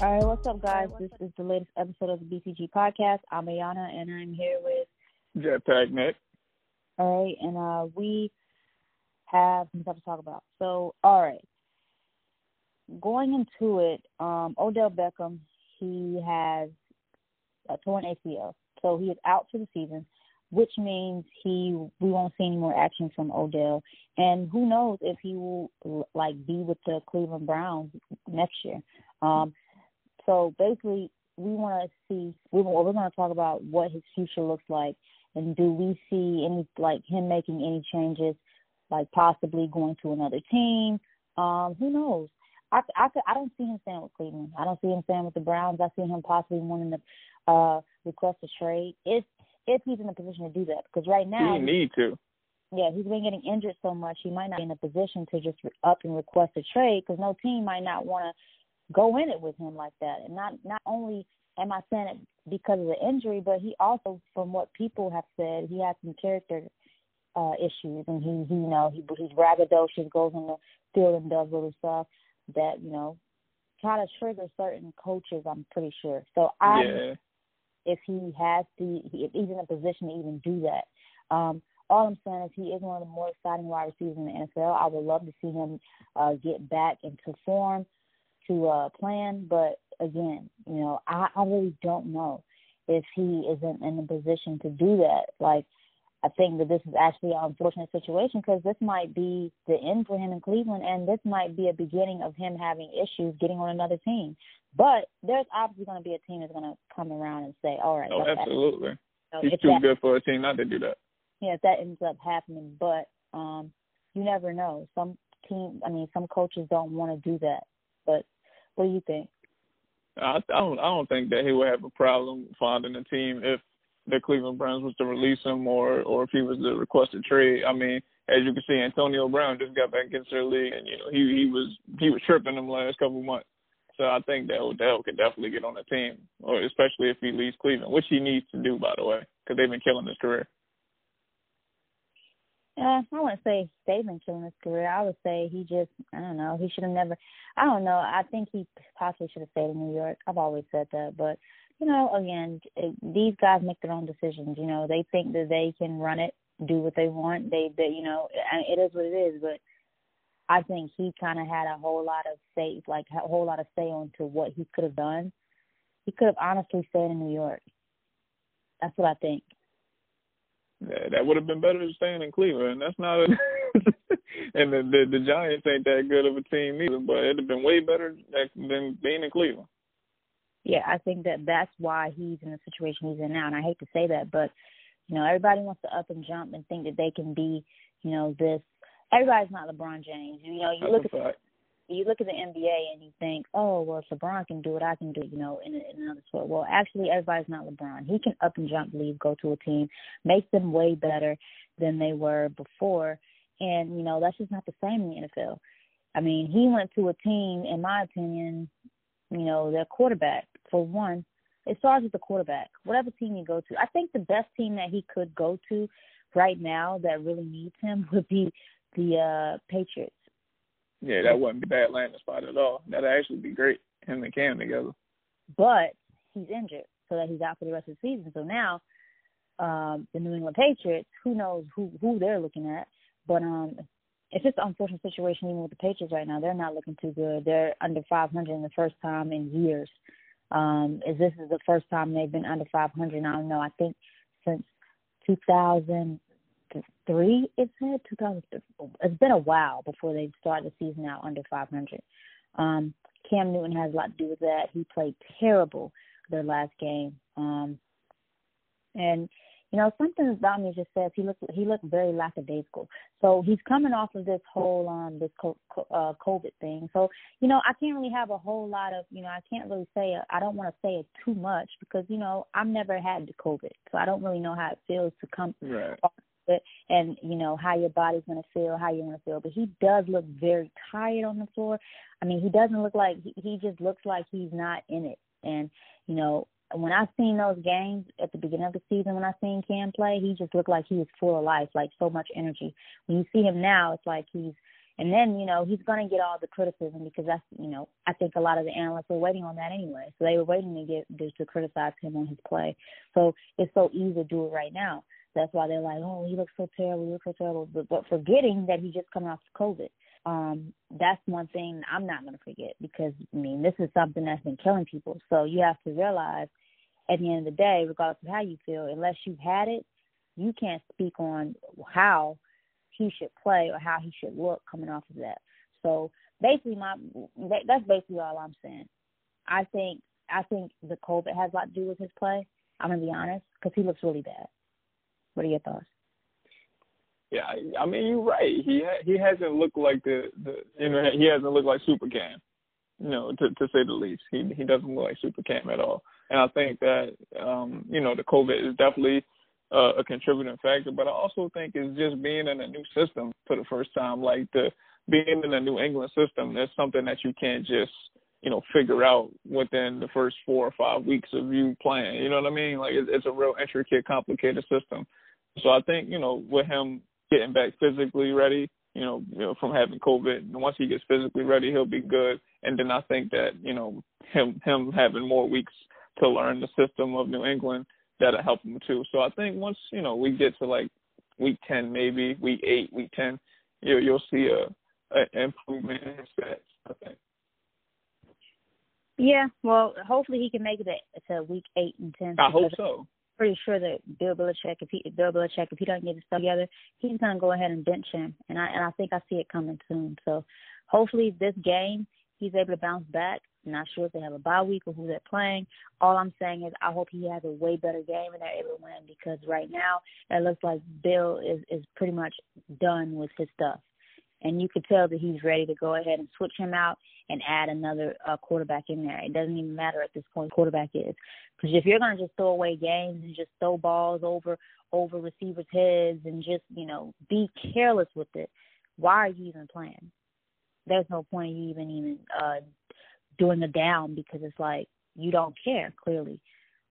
All right, what's up, guys? This is the latest episode of the BCG podcast. I'm Ayana, and I'm here with Jetpack Nick. All right, and uh, we have some stuff to talk about. So, all right, going into it, um, Odell Beckham, he has a torn ACL, so he is out for the season, which means he we won't see any more action from Odell, and who knows if he will like be with the Cleveland Browns next year. Um, so basically, we want to see. We, we're going to talk about what his future looks like, and do we see any like him making any changes, like possibly going to another team. Um, who knows? I, I, I don't see him staying with Cleveland. I don't see him staying with the Browns. I see him possibly wanting to uh, request a trade if if he's in a position to do that. Because right now he need to. Yeah, he's been getting injured so much. He might not be in a position to just up and request a trade because no team might not want to go in it with him like that. And not not only am I saying it because of the injury, but he also, from what people have said, he has some character uh issues, and he, he you know he he's braggadocious, goes in the field and does little stuff that you know kind of trigger certain coaches. I'm pretty sure. So I, yeah. if he has the, if he's in a position to even do that. Um, all I'm saying is he is one of the more exciting wide receivers in the NFL. I would love to see him uh, get back into form to uh, plan. But again, you know, I, I really don't know if he isn't in a position to do that. Like, I think that this is actually an unfortunate situation because this might be the end for him in Cleveland, and this might be a beginning of him having issues getting on another team. But there's obviously going to be a team that's going to come around and say, "All right, oh, absolutely, so he's too that, good for a team not to do that." Yeah, if that ends up happening, but um, you never know. Some team, I mean, some coaches don't want to do that, but what do you think? I, don't. I don't think that he would have a problem finding a team if the Cleveland Browns was to release him, or or if he was to request a trade. I mean, as you can see, Antonio Brown just got back into the league, and you know he he was he was tripping them last couple months. So I think that Odell could definitely get on the team, or especially if he leaves Cleveland, which he needs to do, by the way, because they've been killing his career. Uh, I wouldn't say been killing his career. I would say he just, I don't know, he should have never, I don't know. I think he possibly should have stayed in New York. I've always said that. But, you know, again, these guys make their own decisions. You know, they think that they can run it, do what they want. They, they you know, it is what it is. But I think he kind of had a whole lot of say, like a whole lot of say on to what he could have done. He could have honestly stayed in New York. That's what I think. That would have been better than staying in Cleveland. That's not a and the, the the Giants ain't that good of a team either, but it'd have been way better than being in Cleveland. Yeah, I think that that's why he's in the situation he's in now, and I hate to say that, but you know everybody wants to up and jump and think that they can be, you know, this. Everybody's not LeBron James. You know, you that's look at you look at the NBA and you think, oh, well, if LeBron can do it, I can do it, you know, in, in another sport. Well, actually, everybody's not LeBron. He can up and jump, leave, go to a team, make them way better than they were before. And, you know, that's just not the same in the NFL. I mean, he went to a team, in my opinion, you know, their quarterback, for one, it starts with the quarterback. Whatever team you go to, I think the best team that he could go to right now that really needs him would be the uh Patriots yeah, that wouldn't be bad landing spot at all. That'd actually be great, him and Cam together. But he's injured, so that he's out for the rest of the season. So now, um, the New England Patriots, who knows who who they're looking at, but um, it's just an unfortunate situation even with the Patriots right now. They're not looking too good. They're under 500 in the first time in years. Um, is this is the first time they've been under 500? I don't know. I think since 2000 three. It said 2000. It's been a while before they started the season out under 500. Um, Cam Newton has a lot to do with that. He played terrible their last game. Um, and you know something about me just says he looked he looked very lackadaisical. So he's coming off of this whole um this uh, COVID thing. So you know I can't really have a whole lot of you know I can't really say I don't want to say it too much because you know I've never had the COVID, so I don't really know how it feels to come right and you know how your body's going to feel, how you're going to feel. But he does look very tired on the floor. I mean, he doesn't look like he, he just looks like he's not in it. And you know, when I seen those games at the beginning of the season, when I seen Cam play, he just looked like he was full of life, like so much energy. When you see him now, it's like he's And then, you know, he's going to get all the criticism because that's, you know, I think a lot of the analysts were waiting on that anyway. So they were waiting to get to criticize him on his play. So it's so easy to do it right now. That's why they're like, oh, he looks so terrible, he looks so terrible. But, but forgetting that he just coming off COVID. Um, that's one thing I'm not going to forget because, I mean, this is something that's been killing people. So you have to realize at the end of the day, regardless of how you feel, unless you've had it, you can't speak on how he should play or how he should look coming off of that. So basically, my that's basically all I'm saying. I think I think the COVID has a lot to do with his play. I'm gonna be honest because he looks really bad. What are your thoughts? Yeah, I mean you're right. He he hasn't looked like the the he hasn't looked like Super Cam, you know to to say the least. He he doesn't look like Super Cam at all. And I think that um you know the COVID is definitely uh, a contributing factor. But I also think it's just being in a new system for the first time. Like the being in a New England system, that's something that you can't just you know figure out within the first four or five weeks of you playing. You know what I mean? Like it's a real intricate, complicated system. So I think you know with him getting back physically ready, you know, you know from having COVID, once he gets physically ready, he'll be good. And then I think that you know him him having more weeks to learn the system of New England that'll help him too. So I think once you know we get to like week ten, maybe week eight, week ten, you you'll see a, a improvement in his stats. I think. Yeah, well, hopefully he can make it to week eight and ten. I hope so. Pretty sure that Bill Belichick, if he Bill Belichick, if he doesn't get his stuff together, he's gonna go ahead and bench him, and I and I think I see it coming soon. So hopefully this game he's able to bounce back not sure if they have a bye week or who they're playing. All I'm saying is I hope he has a way better game and they're able to win because right now it looks like Bill is is pretty much done with his stuff. And you could tell that he's ready to go ahead and switch him out and add another uh, quarterback in there. It doesn't even matter at this point quarterback is, because if you're going to just throw away games and just throw balls over over receivers' heads and just you know be careless with it, why are you even playing? There's no point in you even even uh, doing a down because it's like you don't care clearly.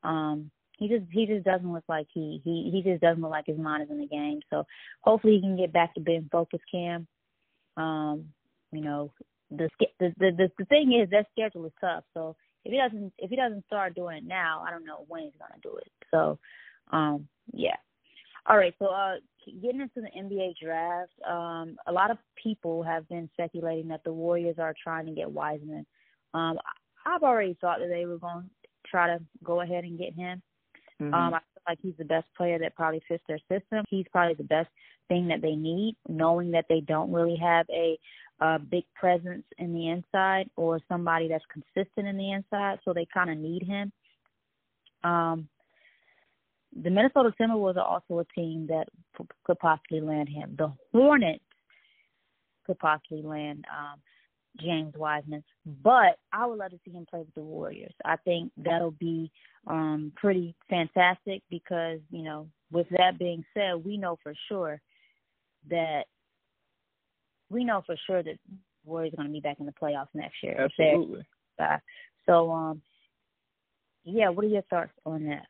Um, he just he just doesn't look like he he he just doesn't look like his mind is in the game. So hopefully he can get back to being focused, Cam. Um, you know, the the the the thing is that schedule is tough. So if he doesn't if he doesn't start doing it now, I don't know when he's gonna do it. So, um, yeah. All right, so uh, getting into the NBA draft, um, a lot of people have been speculating that the Warriors are trying to get Wiseman. Um, I've already thought that they were going to try to go ahead and get him. Mm-hmm. Um, I like he's the best player that probably fits their system. He's probably the best thing that they need, knowing that they don't really have a, a big presence in the inside or somebody that's consistent in the inside, so they kind of need him. Um, the Minnesota Timberwolves are also a team that p- could possibly land him. The Hornets could possibly land um, James Wiseman. But I would love to see him play with the Warriors. I think that'll be um pretty fantastic because, you know, with that being said, we know for sure that we know for sure that Warriors are going to be back in the playoffs next year. Absolutely. So, um, yeah, what are your thoughts on that?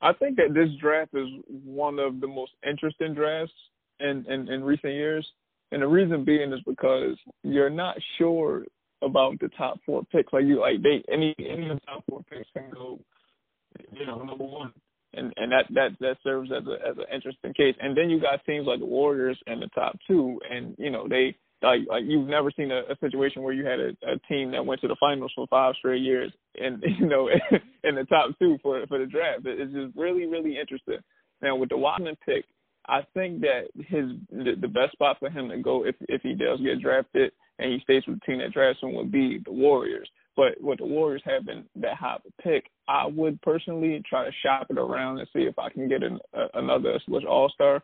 I think that this draft is one of the most interesting drafts in, in, in recent years. And the reason being is because you're not sure about the top four picks. Like you like they any any of the top four picks can go, you know, number one. And and that that that serves as a as an interesting case. And then you got teams like the Warriors in the top two, and you know they like like you've never seen a, a situation where you had a, a team that went to the finals for five straight years, and you know in the top two for for the draft. It's just really really interesting. Now with the Wiseman pick, I think that his the, the best spot for him to go if if he does get drafted and he stays with the team that drafts him would be the Warriors. But with the Warriors having that high of a pick, I would personally try to shop it around and see if I can get an, uh, another Switch All Star,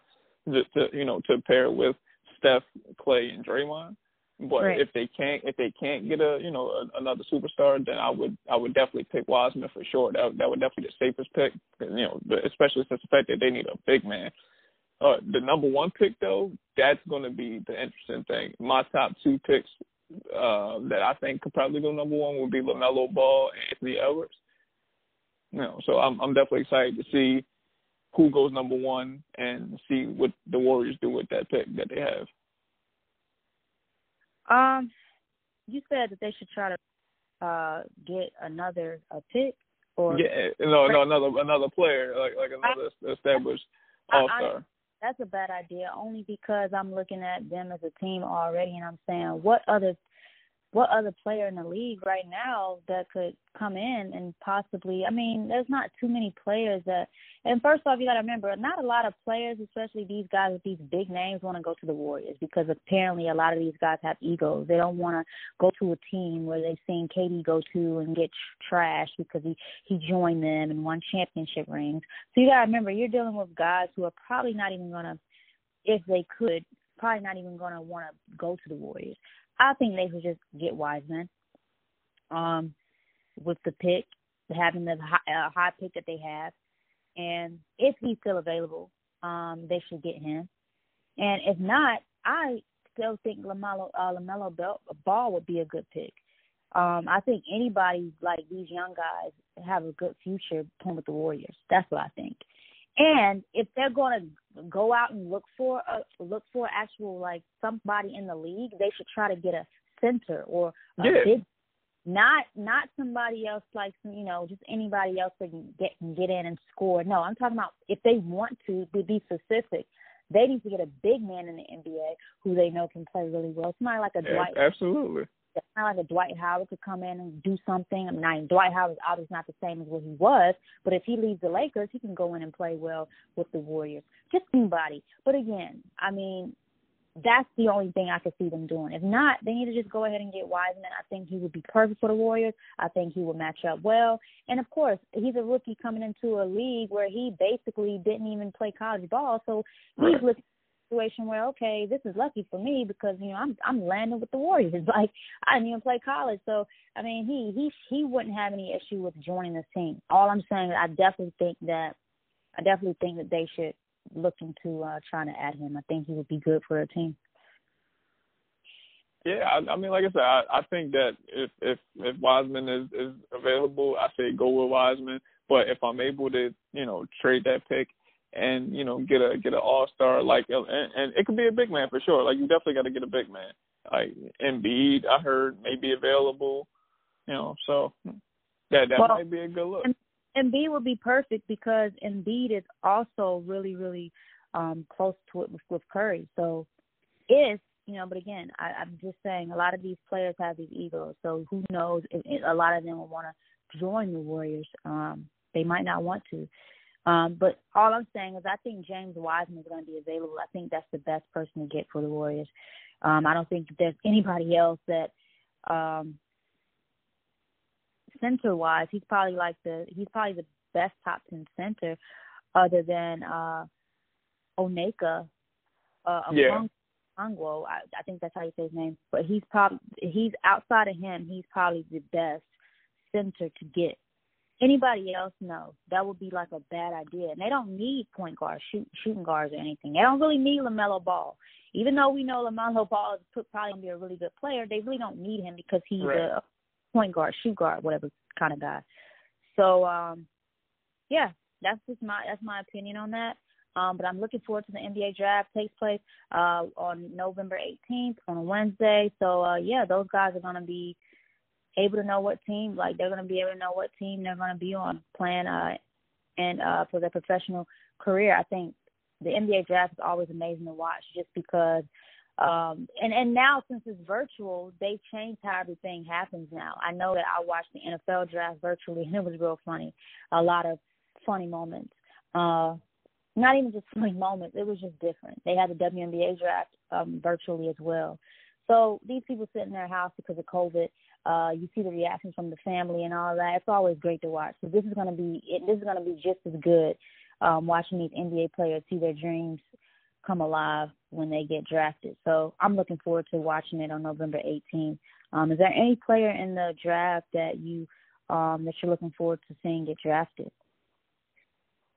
just to you know to pair with Steph, Clay, and Draymond. But right. if they can't if they can't get a you know a, another superstar, then I would I would definitely pick Wiseman for sure. That that would definitely be the safest pick. You know, especially since the fact that they need a big man. Uh, the number one pick though, that's going to be the interesting thing. My top two picks uh, that I think could probably go number one would be LaMelo Ball and Anthony Edwards. You know, so I'm I'm definitely excited to see who goes number one and see what the Warriors do with that pick that they have. Um, you said that they should try to uh get another a pick or yeah, no, no, another another player like like another I, established all star. That's a bad idea, only because I'm looking at them as a team already, and I'm saying, what other what other player in the league right now that could come in and possibly I mean, there's not too many players that and first off you gotta remember, not a lot of players, especially these guys with these big names, want to go to the Warriors because apparently a lot of these guys have egos. They don't wanna go to a team where they've seen KD go to and get trashed because he he joined them and won championship rings. So you gotta remember you're dealing with guys who are probably not even gonna if they could, probably not even gonna wanna go to the Warriors. I think they should just get Wiseman um, with the pick, having the high, uh, high pick that they have, and if he's still available, um, they should get him. And if not, I still think Lamelo uh, Lamelo Ball would be a good pick. Um, I think anybody like these young guys have a good future playing with the Warriors. That's what I think. And if they're going to go out and look for a look for actual like somebody in the league, they should try to get a center or a yeah. big not not somebody else like you know just anybody else that can get can get in and score. No, I'm talking about if they want to be, be specific, they need to get a big man in the NBA who they know can play really well. Somebody like a Dwight. Absolutely kind of like a Dwight Howard could come in and do something. I mean, Dwight Howard's obviously not the same as what he was, but if he leaves the Lakers, he can go in and play well with the Warriors. Just anybody. But again, I mean, that's the only thing I could see them doing. If not, they need to just go ahead and get Wiseman. I think he would be perfect for the Warriors. I think he would match up well. And of course, he's a rookie coming into a league where he basically didn't even play college ball, so he's looking situation where okay, this is lucky for me because you know I'm I'm landing with the Warriors. Like I didn't even play college, so I mean he he he wouldn't have any issue with joining the team. All I'm saying, is I definitely think that I definitely think that they should look into uh, trying to add him. I think he would be good for a team. Yeah, I, I mean, like I said, I, I think that if if if Wiseman is is available, I say go with Wiseman. But if I'm able to, you know, trade that pick and you know get a get an all star like and, and it could be a big man for sure. Like you definitely got to get a big man. Like Embiid, I heard may be available. You know, so that that well, might be a good look. Embiid would be perfect because Embiid is also really really um close to it with, with Curry. So if you know, but again, I, I'm just saying a lot of these players have these egos. So who knows? If, if a lot of them will want to join the Warriors. Um, they might not want to. Um, but all I'm saying is I think James Wiseman is going to be available. I think that's the best person to get for the Warriors. Um, I don't think there's anybody else that um, center wise, he's probably like the he's probably the best top ten center other than uh Oneka uh yeah. I, I think that's how you say his name. But he's probably he's outside of him, he's probably the best center to get Anybody else? No, that would be like a bad idea. And they don't need point guards, shoot, shooting guards, or anything. They don't really need Lamelo Ball. Even though we know Lamelo Ball is probably gonna be a really good player, they really don't need him because he's right. a point guard, shoot guard, whatever kind of guy. So, um, yeah, that's just my that's my opinion on that. Um, but I'm looking forward to the NBA draft takes place uh, on November 18th on a Wednesday. So uh, yeah, those guys are gonna be able to know what team, like they're going to be able to know what team they're going to be on, playing uh, and uh, for their professional career. I think the NBA draft is always amazing to watch, just because. Um, and and now since it's virtual, they've changed how everything happens now. I know that I watched the NFL draft virtually, and it was real funny. A lot of funny moments. Uh, not even just funny moments. It was just different. They had the WNBA draft um, virtually as well. So these people sit in their house because of COVID uh, you see the reactions from the family and all that. It's always great to watch. So this is going to be it, this is to be just as good um, watching these NBA players see their dreams come alive when they get drafted. So I'm looking forward to watching it on November 18th. Um, is there any player in the draft that you um, that you're looking forward to seeing get drafted?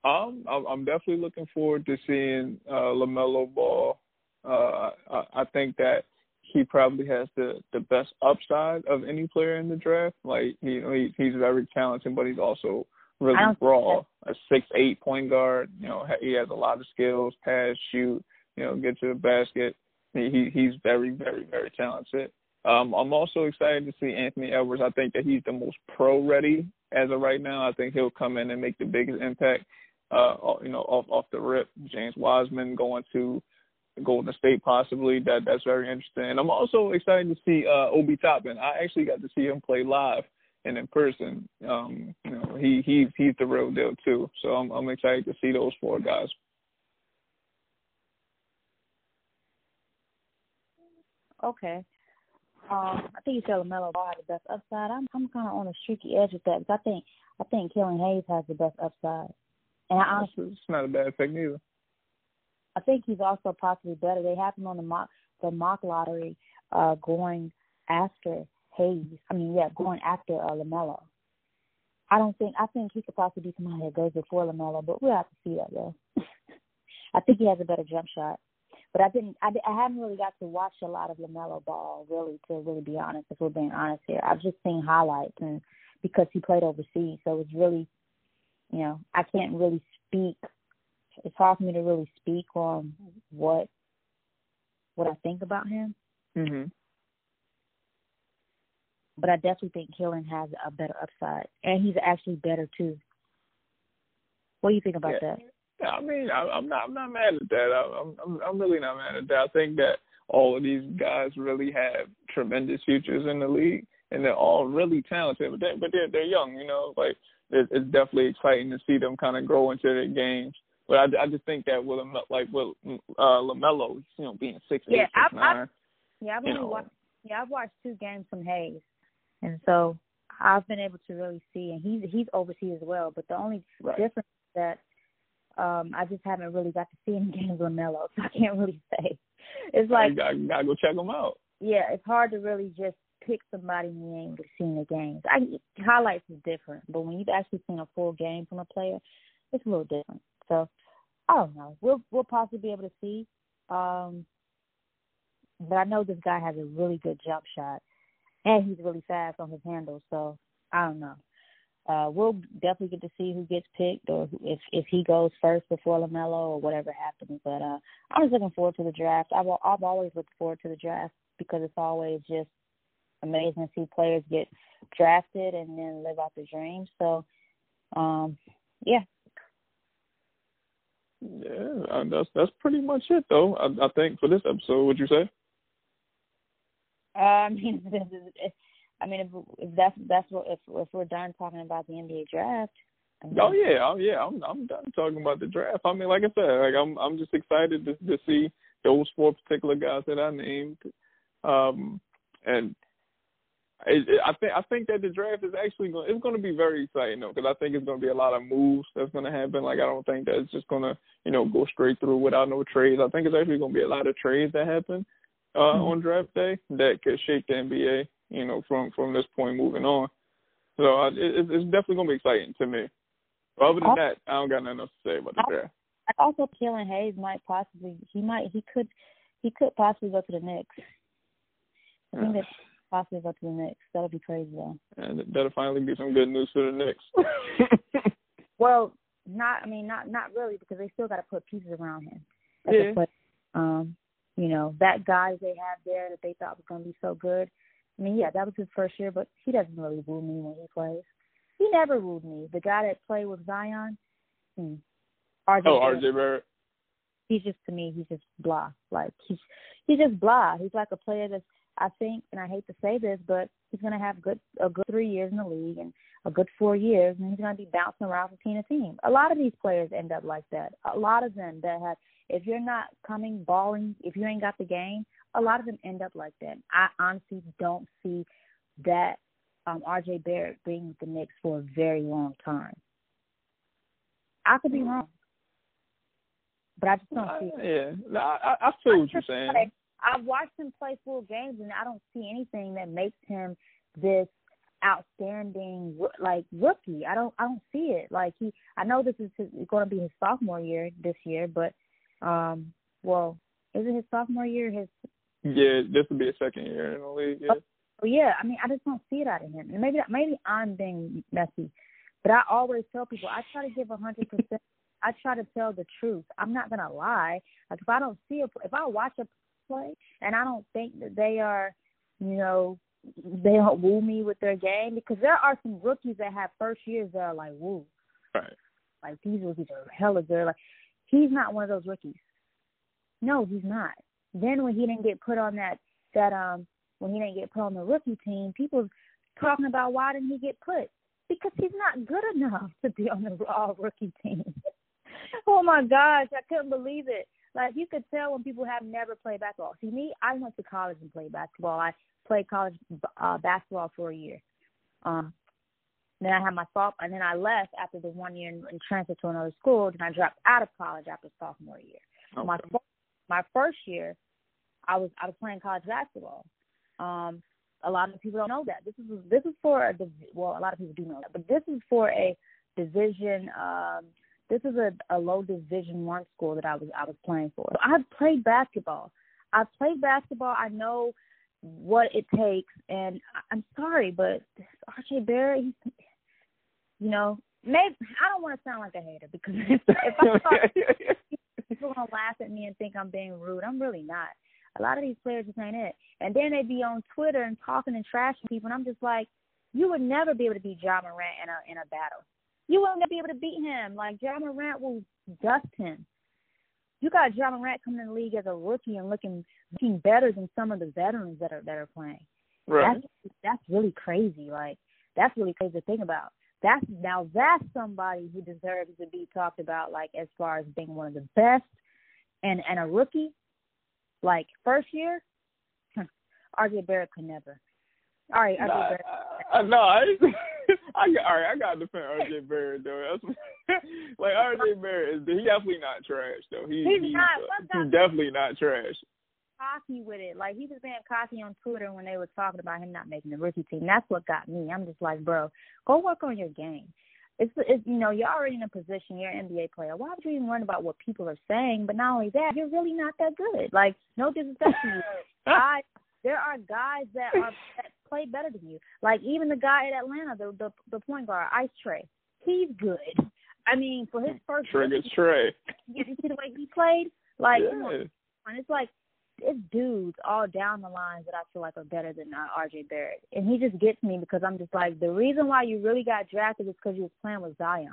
Um, I'm definitely looking forward to seeing uh, Lamelo Ball. Uh, I, I think that he probably has the the best upside of any player in the draft. Like he, he he's very talented, but he's also really raw. A six eight point guard. You know, he has a lot of skills, pass, shoot. You know, get to the basket. he he's very very very talented. Um, I'm also excited to see Anthony Edwards. I think that he's the most pro ready as of right now. I think he'll come in and make the biggest impact. Uh, you know, off off the rip. James Wiseman going to Golden State possibly. That that's very interesting. And I'm also excited to see uh, Obi Toppin. I actually got to see him play live and in person. Um, you know, he he he's the real deal too. So I'm I'm excited to see those four guys. Okay. Um, I think you said LaMelo Ball has the best upside. I'm I'm kind of on the streaky edge with that because I think I think Killian Hayes has the best upside. And I honestly, it's not a bad pick neither. I think he's also possibly better. They have him on the mock the mock lottery, uh, going after Hayes. I mean, yeah, going after uh, LaMelo. I don't think I think he could possibly be somebody that goes before LaMelo, but we'll have to see that though. I think he has a better jump shot. But I didn't. I, I haven't really got to watch a lot of LaMelo Ball, really, to really be honest. If we're being honest here, I've just seen highlights, and because he played overseas, so it's really, you know, I can't really speak. It's hard for me to really speak on what what I think about him. Mhm. But I definitely think Killian has a better upside, and he's actually better too. What do you think about yeah. that? I mean, I, I'm not. I'm not mad at that. I, I'm. I'm. I'm really not mad at that. I think that all of these guys really have tremendous futures in the league, and they're all really talented. But they, but they're they're young. You know, like it's, it's definitely exciting to see them kind of grow into their games. But I, I just think that with like with uh, Lamelo, you know, being six yeah, eight, six I've, nine. I've, yeah, I've only know. watched. Yeah, I've watched two games from Hayes, and so I've been able to really see. And he's he's overseas as well. But the only Right. difference is that um I just haven't really got to see any games with Melo, so I can't really say. It's like you gotta, you gotta go check them out. yeah, it's hard to really just pick somebody when you ain't seen the games. I highlights is different, but when you've actually seen a full game from a player, it's a little different. So I don't know. We'll we'll possibly be able to see. Um but I know this guy has a really good jump shot and he's really fast on his handles, so I don't know. Uh we'll definitely get to see who gets picked or if if he goes first before LaMelo or whatever happens. But uh I'm just looking forward to the draft. I've I've always looked forward to the draft because it's always just amazing to see players get drafted and then live out their dreams. So, um, yeah, Yeah, that's that's pretty much it though. I, I think for this episode, would you say? uh, I mean, if, I mean, if, if that's that's what if if we're done talking about the NBA draft. I mean, Oh yeah, oh yeah. I'm I'm done talking about the draft. I mean, like I said, like I'm I'm just excited to to see those four particular guys that I named, um, and I think I think that the draft is actually going it's going to be very exciting though because I think it's going to be a lot of moves that's going to happen. Like I don't think that it's just going to you know go straight through without no trades. I think it's actually going to be a lot of trades that happen uh, Mhm. on draft day that could shape the NBA. You know, from from this point moving on. So uh, it, it's it's definitely going to be exciting to me. But other than that, I don't got nothing else to say about the draft. I also Killian Hayes might possibly he might he could he could possibly go to the Knicks. I think Yeah. that possibly go to the Knicks. That'll be crazy though. And that'll finally be some good news for the Knicks. Well, not I mean not not really because they still got to put pieces around him. That's Yeah. play. Um, you know that guy they have there that they thought was going to be so good. I mean, yeah, that was his first year, but he doesn't really woo me when he plays. He never wooed me. The guy that played with Zion, hmm, RJ. oh, Barrett, RJ Barrett. He's just to me, he's just blah. Like he's he's just blah. He's like a player that's I think, and I hate to say this, but he's going to have good a good three years in the league and a good four years, and he's going to be bouncing around from team to team. A lot of these players end up like that. A lot of them that have, if you're not coming balling, if you ain't got the game, a lot of them end up like that. I honestly don't see that um, RJ Barrett being with the Knicks for a very long time. I could be wrong, but I just don't see. it. Yeah, no, I, I I feel what you're saying. I've watched him play full games, and I don't see anything that makes him this outstanding like rookie. I don't I don't see it. Like he, I know this is his, going to be his sophomore year this year, but um, well, is it his sophomore year? His Yeah, this will be a second year in the league. Yeah. oh yeah. I mean, I just don't see it out of him. And maybe maybe I'm being messy, but I always tell people I try to give a hundred percent. I try to tell the truth. I'm not gonna lie. Like if I don't see a, if I watch a play, and I don't think that they are, you know, they don't woo me with their game because there are some rookies that have first years that are like woo. Right. Like these rookies are hella good. Like he's not one of those rookies. No, he's not. Then when he didn't get put on that that um when he didn't get put on the rookie team, people talking about why didn't he get put? Because he's not good enough to be on the all rookie team. oh my gosh, I couldn't believe it. Like you could tell when people have never played basketball. See me, I went to college and played basketball. I played college uh, basketball for a year. Um, then I had my sophomore, and then I left after the one year and, and transferred to another school. Then I dropped out of college after sophomore year. Okay. My my first year, I was I was playing college basketball. Um, a lot of people don't know that. This is this is for a well, a lot of people do know that, but this is for a division. Um, this is a, a low division one school that I was I was playing for. So I've played basketball. I've played basketball. I know what it takes, and I'm sorry, but RJ Barrett, he's, you know, maybe I don't want to sound like a hater because if, if I talk, people gonna laugh at me and think I'm being rude. I'm really not. A lot of these players just ain't it. And then they'd be on Twitter and talking and trashing people, and I'm just like, you would never be able to beat John Morant in a in a battle. You wouldn't be able to beat him. Like Ja Morant will dust him. You got Ja Morant coming in the league as a rookie and looking looking better than some of the veterans that are that are playing. Right. That's that's really crazy. Like that's really crazy to think about. That's now that's somebody who deserves to be talked about, like as far as being one of the best and and a rookie, like first year, RJ Barrett could never. All right, RJ nah, Barrett. I, no, I, I all right. I got to defend RJ Barrett though. That's, like RJ Barrett is he definitely not trash though. He, he's, he's not. Uh, he's definitely not trash. Cocky with it, like he was being cocky on Twitter when they were talking about him not making the rookie team. That's what got me. I'm just like, bro, go work on your game it's, it's you know you're already in a position you're an NBA player. Why would you even worry about what people are saying? But not only that, you're really not that good. Like no disrespect to you, I there are guys that are that play better than you. Like even the guy at Atlanta, the the, the point guard, Ice Trae, he's good. I mean, for his first Trigger Trae, you see the way he played. Like, yeah. and it's like it's dudes all down the lines that I feel like are better than uh, RJ Barrett. And he just gets me because I'm just like, the reason why you really got drafted is because you was playing with Zion.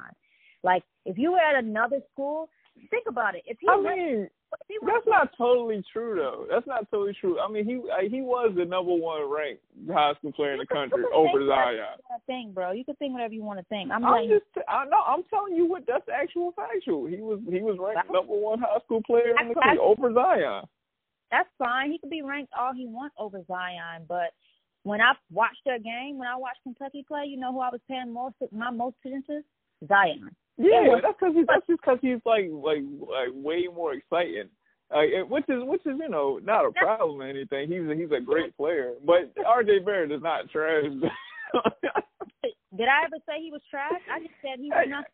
Like, if you were at another school, think about it. If he I mean, that's not totally true though. That's not totally true. I mean, he uh, he was the number one ranked high school player in the country over Zion. Thing, bro. You can think whatever you want to think. I'm, I'm just, I know. I'm telling you what. That's actual factual. He was he was ranked number one high school player in the country over Zion that's fine. He could be ranked all he wants over Zion, but when I watched their game, when I watched Kentucky play, you know who I was paying most my most attention to? Zion. Yeah, that's because that's just because he's like like like way more exciting. Uh, which is which is you know not a problem or anything. He's a, he's a great player, but R.J. Barrett is not trash. Did I ever say he was trash? I just said he was not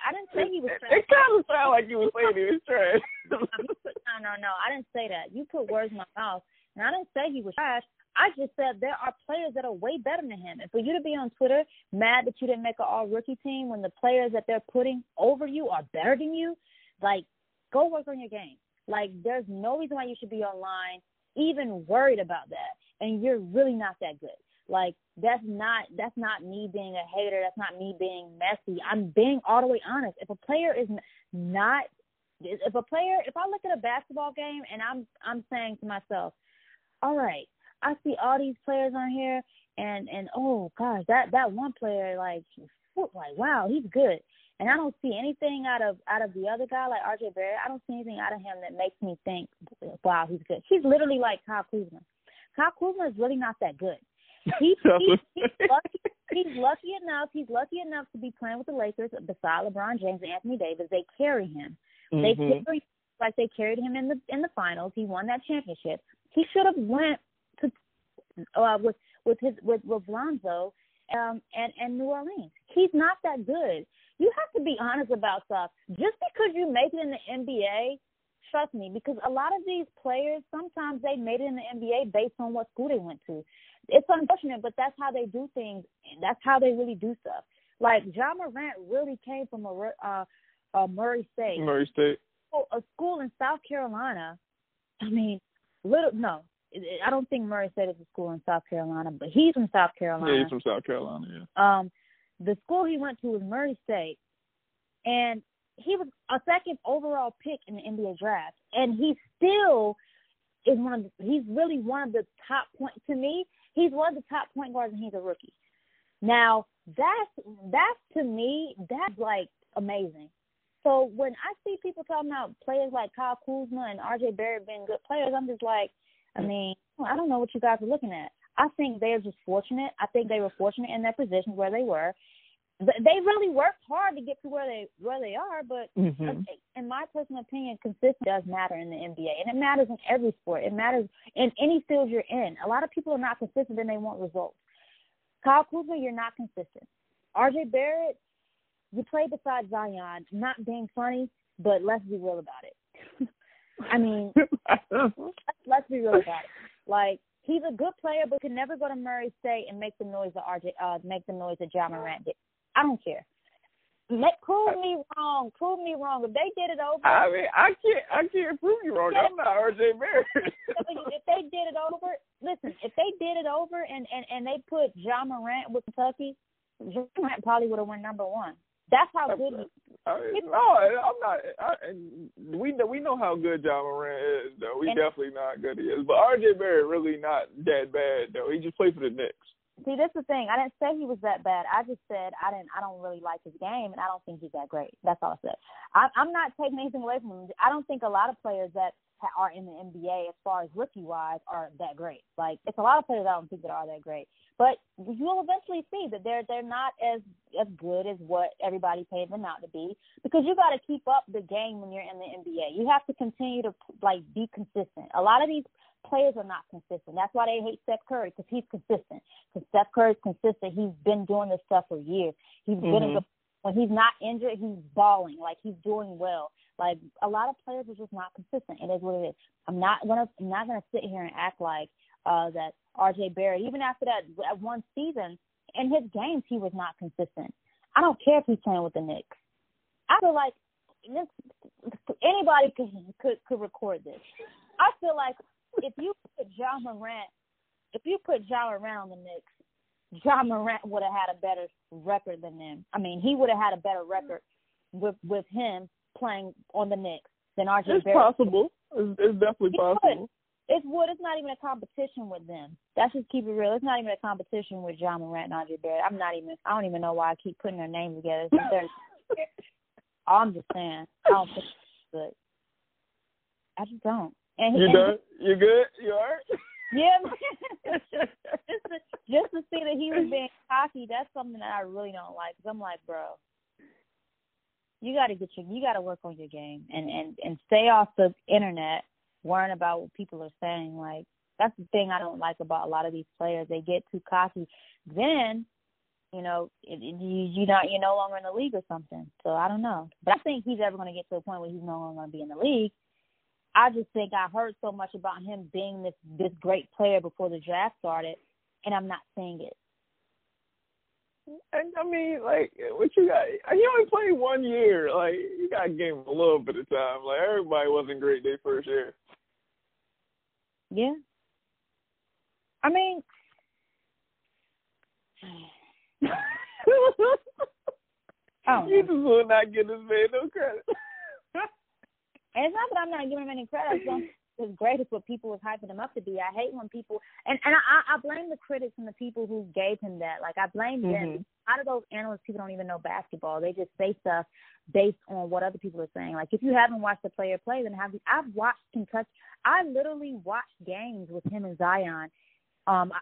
I didn't say he was trash. It kind of sounded like you were saying he was trash. no, no, no. I didn't say that. You put words in my mouth, and I didn't say he was trash. I just said there are players that are way better than him. And for you to be on Twitter mad that you didn't make an all rookie team when the players that they're putting over you are better than you, like, go work on your game. Like, there's no reason why you should be online even worried about that. And you're really not that good. Like that's not that's not me being a hater. That's not me being messy. I'm being all the way honest. If a player is not, if a player, if I look at a basketball game and I'm I'm saying to myself, all right, I see all these players on here, and and oh gosh, that that one player like like wow, he's good. And I don't see anything out of out of the other guy like RJ Barrett. I don't see anything out of him that makes me think, wow, he's good. He's literally like Kyle Kuzma. Kyle Kuzma is really not that good. He, he, he's, lucky, he's lucky enough. He's lucky enough to be playing with the Lakers beside LeBron James and Anthony Davis. They carry him. Mm-hmm. They carry like they carried him in the in the finals. He won that championship. He should have went uh, with with his with with Lonzo um, and and New Orleans. He's not that good. You have to be honest about stuff. Just because you make it in the NBA, trust me, because a lot of these players sometimes they made it in the NBA based on what school they went to it's unfortunate, but that's how they do things. And that's how they really do stuff. Like John Morant really came from a uh, uh, Murray State. Murray State. A school in South Carolina. I mean, little no. I don't think Murray State is a school in South Carolina, but he's from South Carolina. Yeah, he's from South Carolina. Yeah. Um, the school he went to was Murray State, and he was a second overall pick in the NBA draft, and he still is one of the, he's really one of the top point to me. He's one of the top point guards, and he's a rookie. Now that's that's to me that's like amazing. So when I see people talking about players like Kyle Kuzma and RJ Barrett being good players, I'm just like, I mean, I don't know what you guys are looking at. I think they're just fortunate. I think they were fortunate in their position where they were. They really worked hard to get to where they where they are, but mm-hmm. in my personal opinion, consistency does matter in the NBA, and it matters in every sport. It matters in any field you're in. A lot of people are not consistent and they want results. Kyle Kuzma, you're not consistent. RJ Barrett, you play beside Zion, not being funny, but let's be real about it. I mean, let's, be real about it. Like he's a good player, but can never go to Murray State and make the noise that RJ, uh, make the noise that Ja Morant did. I don't care. Make, prove me wrong. Prove me wrong. If they did it over, I mean, I can't. I can't prove you wrong. I'm not RJ Barrett. if they did it over, listen. If they did it over and and and they put Ja Morant with Kentucky, Ja Morant probably would have won number one. That's how good. He, I no, I'm not. I, we know we know how good John Moran is, though. We and, definitely know how good he is. But RJ Barrett really not that bad, though. He just played for the Knicks. See, that's the thing. I didn't say he was that bad. I just said I didn't. I don't really like his game, and I don't think he's that great. That's all I said. I, I'm not taking anything away from him. I don't think a lot of players that are in the NBA, as far as rookie wise, are that great. Like it's a lot of players I don't think that are that great. But you'll eventually see that they're they're not as as good as what everybody paid them out to be because you got to keep up the game when you're in the NBA. You have to continue to like be consistent. A lot of these players are not consistent. That's why they hate Steph Curry because he's consistent. Because Steph Curry's consistent. He's been doing this stuff for years. He's mm-hmm. been a, when he's not injured, he's balling like he's doing well. Like a lot of players are just not consistent. It is what it is. I'm not gonna I'm not gonna sit here and act like uh that RJ Barrett, even after that, one season, in his games he was not consistent. I don't care if he's playing with the Knicks. I feel like this, anybody could could could record this. I feel like if you put John Morant, if you put John Morant on the Knicks, John Morant would have had a better record than them. I mean, he would have had a better record with with him playing on the Knicks than RJ it's Barrett. Possible. It's, it's definitely possible. It's wood. It's not even a competition with them. That's just keep it real. It's not even a competition with Ja Morant and RJ Barrett. I'm not even. I don't even know why I keep putting their names together. I'm just saying. I don't think good. I just don't. And, you done? You good? You alright? Yeah, just to, just to see that he was being cocky, that's something that I really don't like. Cause I'm like, bro, you got to get your, you got to work on your game and and and stay off the internet worrying about what people are saying. Like that's the thing I don't like about a lot of these players. They get too cocky. Then, you know, you you not you're no longer in the league or something. So I don't know. But I think he's ever going to get to a point where he's no longer going to be in the league. I just think I heard so much about him being this this great player before the draft started, and I'm not seeing it. And I mean, like, what you got? He only played one year. Like, you got to give him a little bit of time. Like, everybody wasn't great their first year. Yeah. I mean, oh, you just will not give this man no credit. and it's not that I'm not giving him any credit. It's great. It's what people was hyping him up to be. I hate when people and and I I blame the critics and the people who gave him that. Like I blame mm-hmm. them. Out of those analysts, people don't even know basketball. They just say stuff based on what other people are saying. Like if you haven't watched the player play, then have you? I've watched Kentucky. I literally watched games with him and Zion. Um,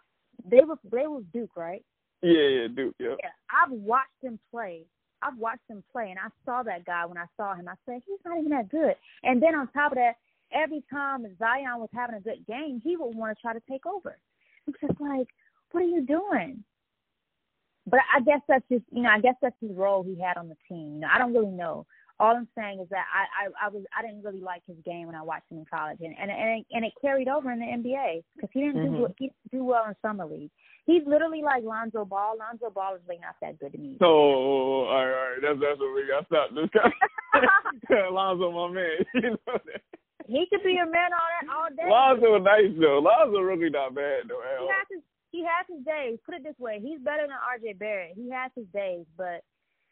they were they was Duke, right? Yeah, yeah, Duke. Yeah. Yeah, I've watched him play. I've watched him play, and I saw that guy when I saw him. I said he's not even that good. And then on top of that, every time Zion was having a good game, he would want to try to take over. It's just like, what are you doing? But I guess that's just you know I guess that's his role he had on the team. You know I don't really know. All I'm saying is that I I, I was I didn't really like his game when I watched him in college, and and and it, and it carried over in the NBA because he didn't mm-hmm. do he didn't do well in summer league. He's literally like Lonzo Ball. Lonzo Ball is really not that good to me. Oh, all right, all right. That's that's what we got. Stop this guy. Lonzo, my man. You know that. he could be your man all that all day. Lonzo nice though. Lonzo really not bad though. He has his he has his days. Put it this way, he's better than R.J. Barrett. He has his days, but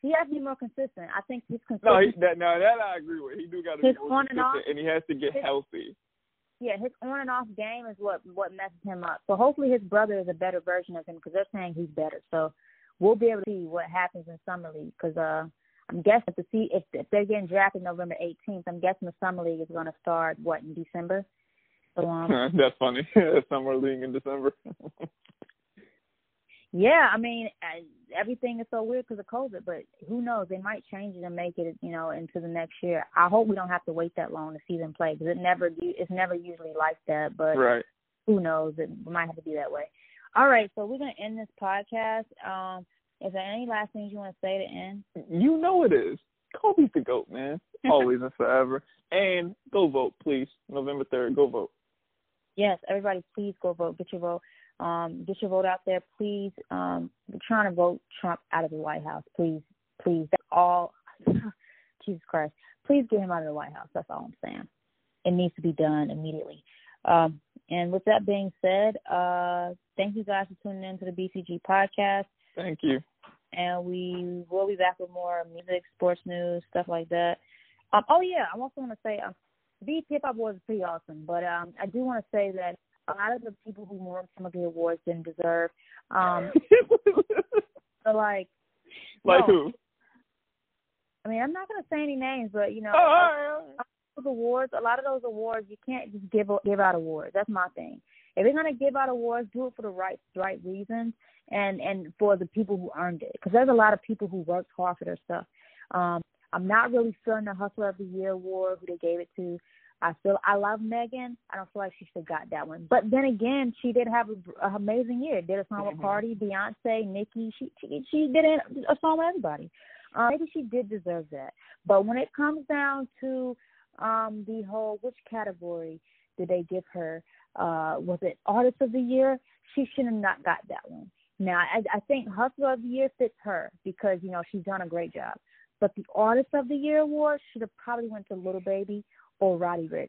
he has to be more consistent. I think he's consistent. No, he, that no, that I agree with. He do got to be more consistent, and, off, and he has to get his, healthy. Yeah, his on and off game is what what messes him up. So hopefully his brother is a better version of him because they're saying he's better. So we'll be able to see what happens in summer league because uh, I'm guessing to see if, if they're getting drafted November 18th. I'm guessing the summer league is going to start what in December. That's funny. summer league in December. Yeah, I mean, everything is so weird because of COVID, but who knows? They might change it and make it, you know, into the next year. I hope we don't have to wait that long to see them play because it never, it's never usually like that. But right. who knows? It might have to be that way. All right, so we're gonna end this podcast. Um, is there any last things you want to say to end? You know it is. Kobe's the goat, man. Always and forever. And go vote, please. November third, go vote. Yes, everybody, please go vote. Get your vote. Um, get your vote out there, please. Um, we're trying to vote Trump out of the White House, please, please. That's all. Jesus Christ, please get him out of the White House. That's all I'm saying. It needs to be done immediately. Um, and with that being said, uh, thank you guys for tuning in to the BCG podcast. Thank you. And we will be back with more music, sports news, stuff like that. Um, oh yeah, I also want to say, um, BET Hip Hop Awards is pretty awesome, but um, I do want to say that a lot of the people who won some of the awards didn't deserve. Um, so like, like no. who? I mean, I'm not going to say any names, but you know, oh, all right. those awards, a lot of those awards, you can't just give give out awards. That's my thing. If you're going to give out awards, do it for the right right reasons and and for the people who earned it. Because there's a lot of people who worked hard for their stuff. Um, I'm not really feeling the Hustler of the Year award who they gave it to. I feel I love Megan. I don't feel like she should have got that one. But then again, she did have an amazing year. Did a song with mm-hmm. Cardi, Beyonce, Nicki. She she, she did a song with everybody. Uh, maybe she did deserve that. But when it comes down to um the whole which category did they give her? Uh was it Artist of the Year? She should have not got that one. Now I, I think Hustler of the Year fits her because you know she's done a great job. But the Artist of the Year award should have probably went to Lil Baby or Roddy Ricch.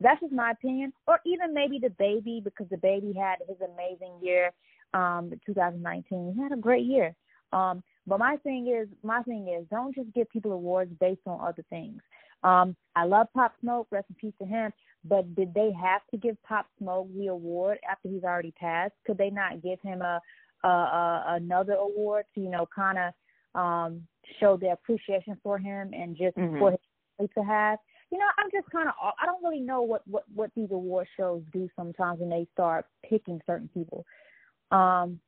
That's just my opinion. Or even maybe DaBaby because DaBaby had his amazing year, um, 2019. He had a great year. Um, but my thing is, my thing is, don't just give people awards based on other things. Um, I love Pop Smoke, rest in peace to him. But did they have to give Pop Smoke the award after he's already passed? Could they not give him a, a, a another award to you know kind of um, show their appreciation for him and just mm-hmm. for him to have? you know, I'm just kind of I don't really know what what what these award shows do sometimes when they start picking certain people. Um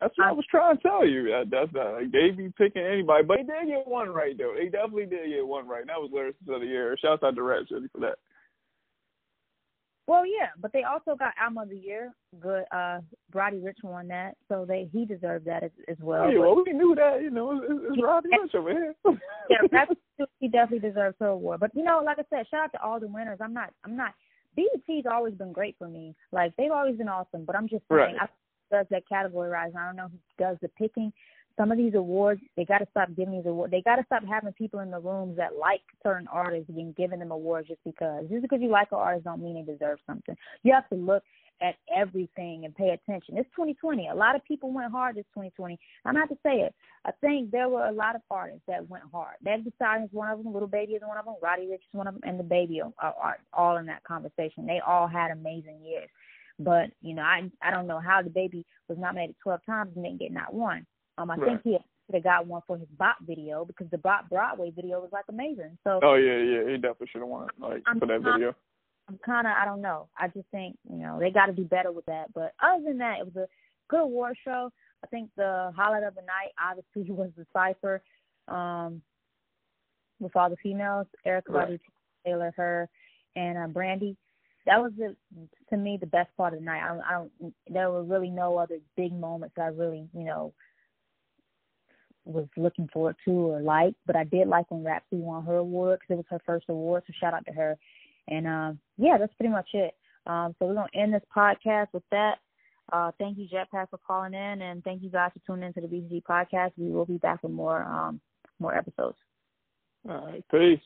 that's what I, I was trying to tell you. That, that's not like they be picking anybody, but they did get one right though. They definitely did get one right. That was lyricist of the year. Shout out to Rapsody for that. Well, yeah, but they also got album of the year. Good, uh, Roddy Ricch won that, so they he deserved that as, as well. Yeah, well, we knew that. You know, it's, it's Roddy Ricch over here. yeah, he definitely deserves her award. But you know, like I said, shout out to all the winners. I'm not, I'm not. BET's always been great for me. Like they've always been awesome. But I'm just saying, right. I does that categorizing. I don't know who does the picking some of these awards, they got to stop giving these awards. They got to stop having people in the rooms that like certain artists and giving them awards just because. Just because you like an artist don't mean they deserve something. You have to look at everything and pay attention. It's 2020. A lot of people went hard this 2020. I'm not to say it. I think there were a lot of artists that went hard. Stallion is one of them. Lil Baby is one of them. Roddy Ricch is one of them. And DaBaby are, are all in that conversation. They all had amazing years. But you know, I I don't know how DaBaby was nominated 12 times and didn't get not one. Um, I right. think he should have got one for his Bop video because the Bop Broadway video was like amazing. So. Oh yeah, yeah, he definitely should have won like I'm for that kinda, video. I'm kind of I don't know. I just think you know they got to do better with that. But other than that, it was a good award show. I think the highlight of the night obviously was the cipher um, with all the females, Erykah right. Badu, Taylor, her, and uh, Brandy. That was the, to me the best part of the night. I I don't. There were really no other big moments that I really, you know, was looking forward to or like, but I did like when Rapsody won her award because it was her first award. So shout out to her. And um, yeah, that's pretty much it. Um, so we're gonna end this podcast with that. Uh, thank you, Jetpack, for calling in, and thank you guys for tuning into the BCG podcast. We will be back with more um, more episodes. All right, peace.